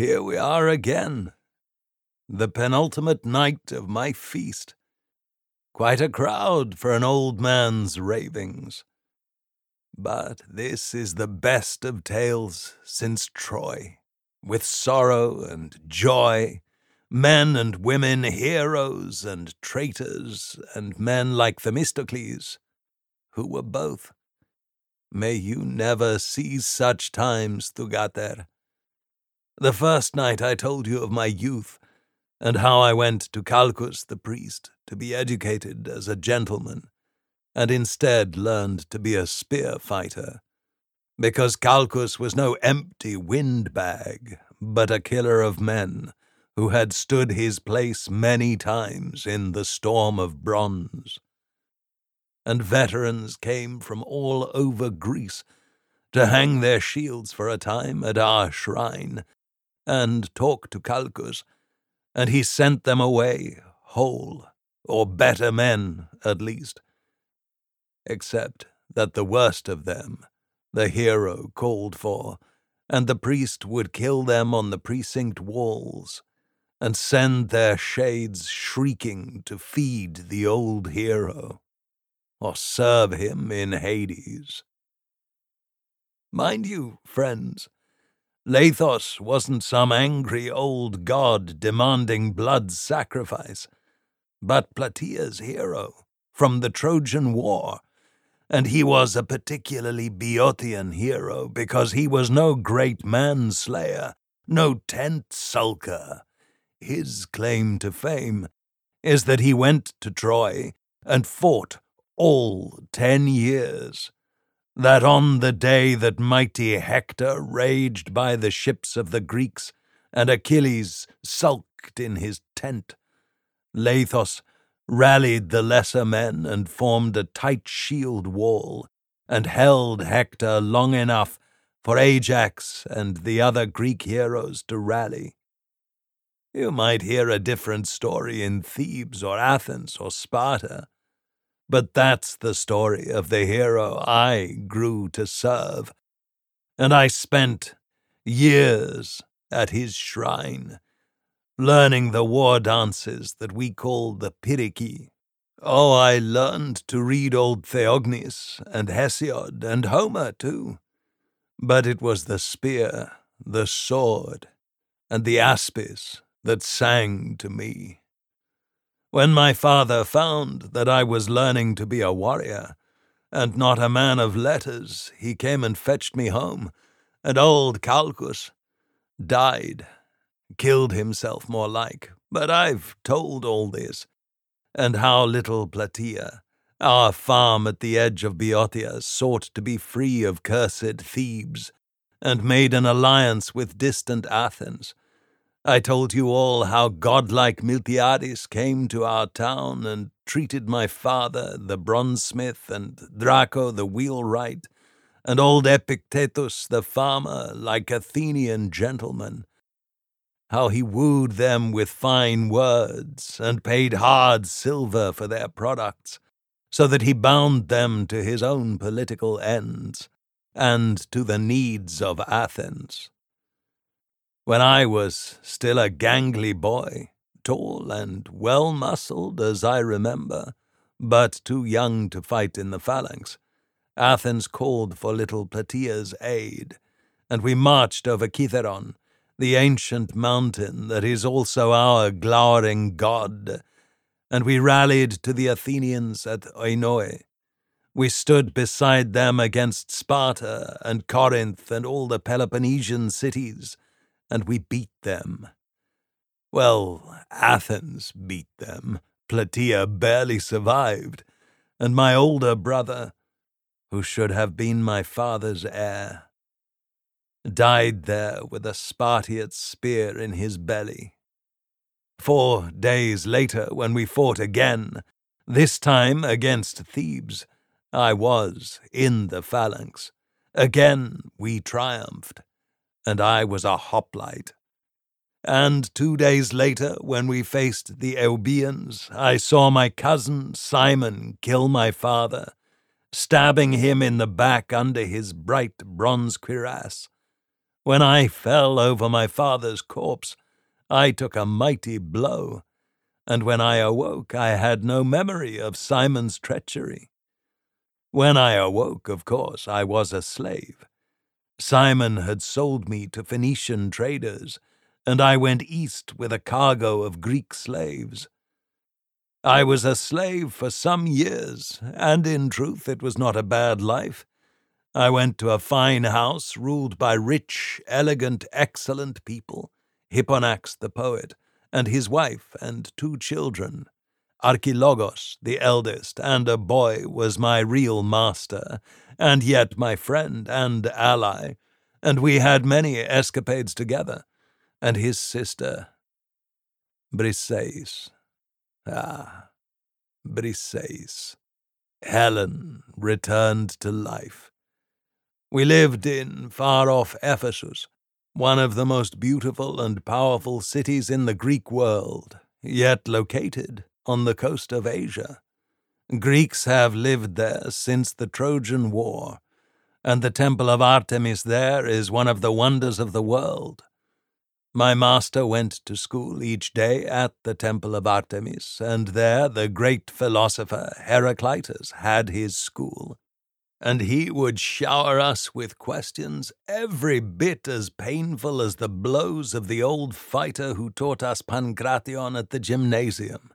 here we are again. The penultimate night of my feast. Quite a crowd for an old man's ravings. But this is the best of tales since Troy, with sorrow and joy, men and women, heroes and traitors, and men like Themistocles, who were both. May you never see such times, Thugater. The first night I told you of my youth, and how I went to Calchas the priest to be educated as a gentleman, and instead learned to be a spear fighter, because Calchas was no empty windbag, but a killer of men who had stood his place many times in the storm of bronze. And veterans came from all over Greece to hang their shields for a time at our shrine and talk to Calchas, and he sent them away whole, or better men, at least. Except that the worst of them, the hero called for, and the priest would kill them on the precinct walls and send their shades shrieking to feed the old hero, or serve him in Hades. Mind you, friends, Leitus wasn't some angry old god demanding blood sacrifice, but Plataea's hero from the Trojan War, and he was a particularly Boeotian hero because he was no great manslayer, no tent sulker, his claim to fame is that he went to Troy and fought all ten years. That on the day that mighty Hector raged by the ships of the Greeks, and Achilles sulked in his tent, Leitus rallied the lesser men and formed a tight shield wall, and held Hector long enough for Ajax and the other Greek heroes to rally. You might hear a different story in Thebes or Athens or Sparta. But that's the story of the hero I grew to serve. And I spent years at his shrine, learning the war dances that we call the Pyrrhici. Oh, I learned to read old Theognis and Hesiod and Homer, too. But it was the spear, the sword, and the aspis that sang to me. When my father found that I was learning to be a warrior, and not a man of letters, he came and fetched me home, and old Calchas died, killed himself more like, but I've told all this, and how little Plataea, our farm at the edge of Boeotia, sought to be free of cursed Thebes, and made an alliance with distant Athens, I told you all how godlike Miltiades came to our town and treated my father, the bronzesmith, and Draco, the wheelwright, and old Epictetus, the farmer, like Athenian gentlemen. How he wooed them with fine words and paid hard silver for their products, so that he bound them to his own political ends and to the needs of Athens when I was still a gangly boy, tall and well muscled as I remember, but too young to fight in the phalanx, Athens called for little Plataea's aid, and we marched over Kithairon, the ancient mountain that is also our glowering god, and we rallied to the Athenians at Oinoe. We stood beside them against Sparta and Corinth and all the Peloponnesian cities, and we beat them. Well, Athens beat them. Plataea barely survived, and my older brother, who should have been my father's heir, died there with a Spartiate spear in his belly. Four days later, when we fought again, this time against Thebes, I was in the phalanx. Again we triumphed and I was a hoplite. And two days later, when we faced the Euboeans, I saw my cousin Simon kill my father, stabbing him in the back under his bright bronze cuirass. When I fell over my father's corpse, I took a mighty blow, and when I awoke, I had no memory of Simon's treachery. When I awoke, of course, I was a slave. Simon had sold me to Phoenician traders, and I went east with a cargo of Greek slaves. I was a slave for some years, and in truth it was not a bad life. I went to a fine house ruled by rich, elegant, excellent people, Hipponax the poet, and his wife and two children. Archilogos, the eldest, and a boy was my real master, and yet my friend and ally, and we had many escapades together, and his sister, Briseis. Ah, Briseis. Helen returned to life. We lived in far off Ephesus, one of the most beautiful and powerful cities in the Greek world, yet located on the coast of Asia. Greeks have lived there since the Trojan War, and the temple of Artemis there is one of the wonders of the world. My master went to school each day at the temple of Artemis, and there the great philosopher Heraclitus had his school. And he would shower us with questions every bit as painful as the blows of the old fighter who taught us Pankration at the gymnasium.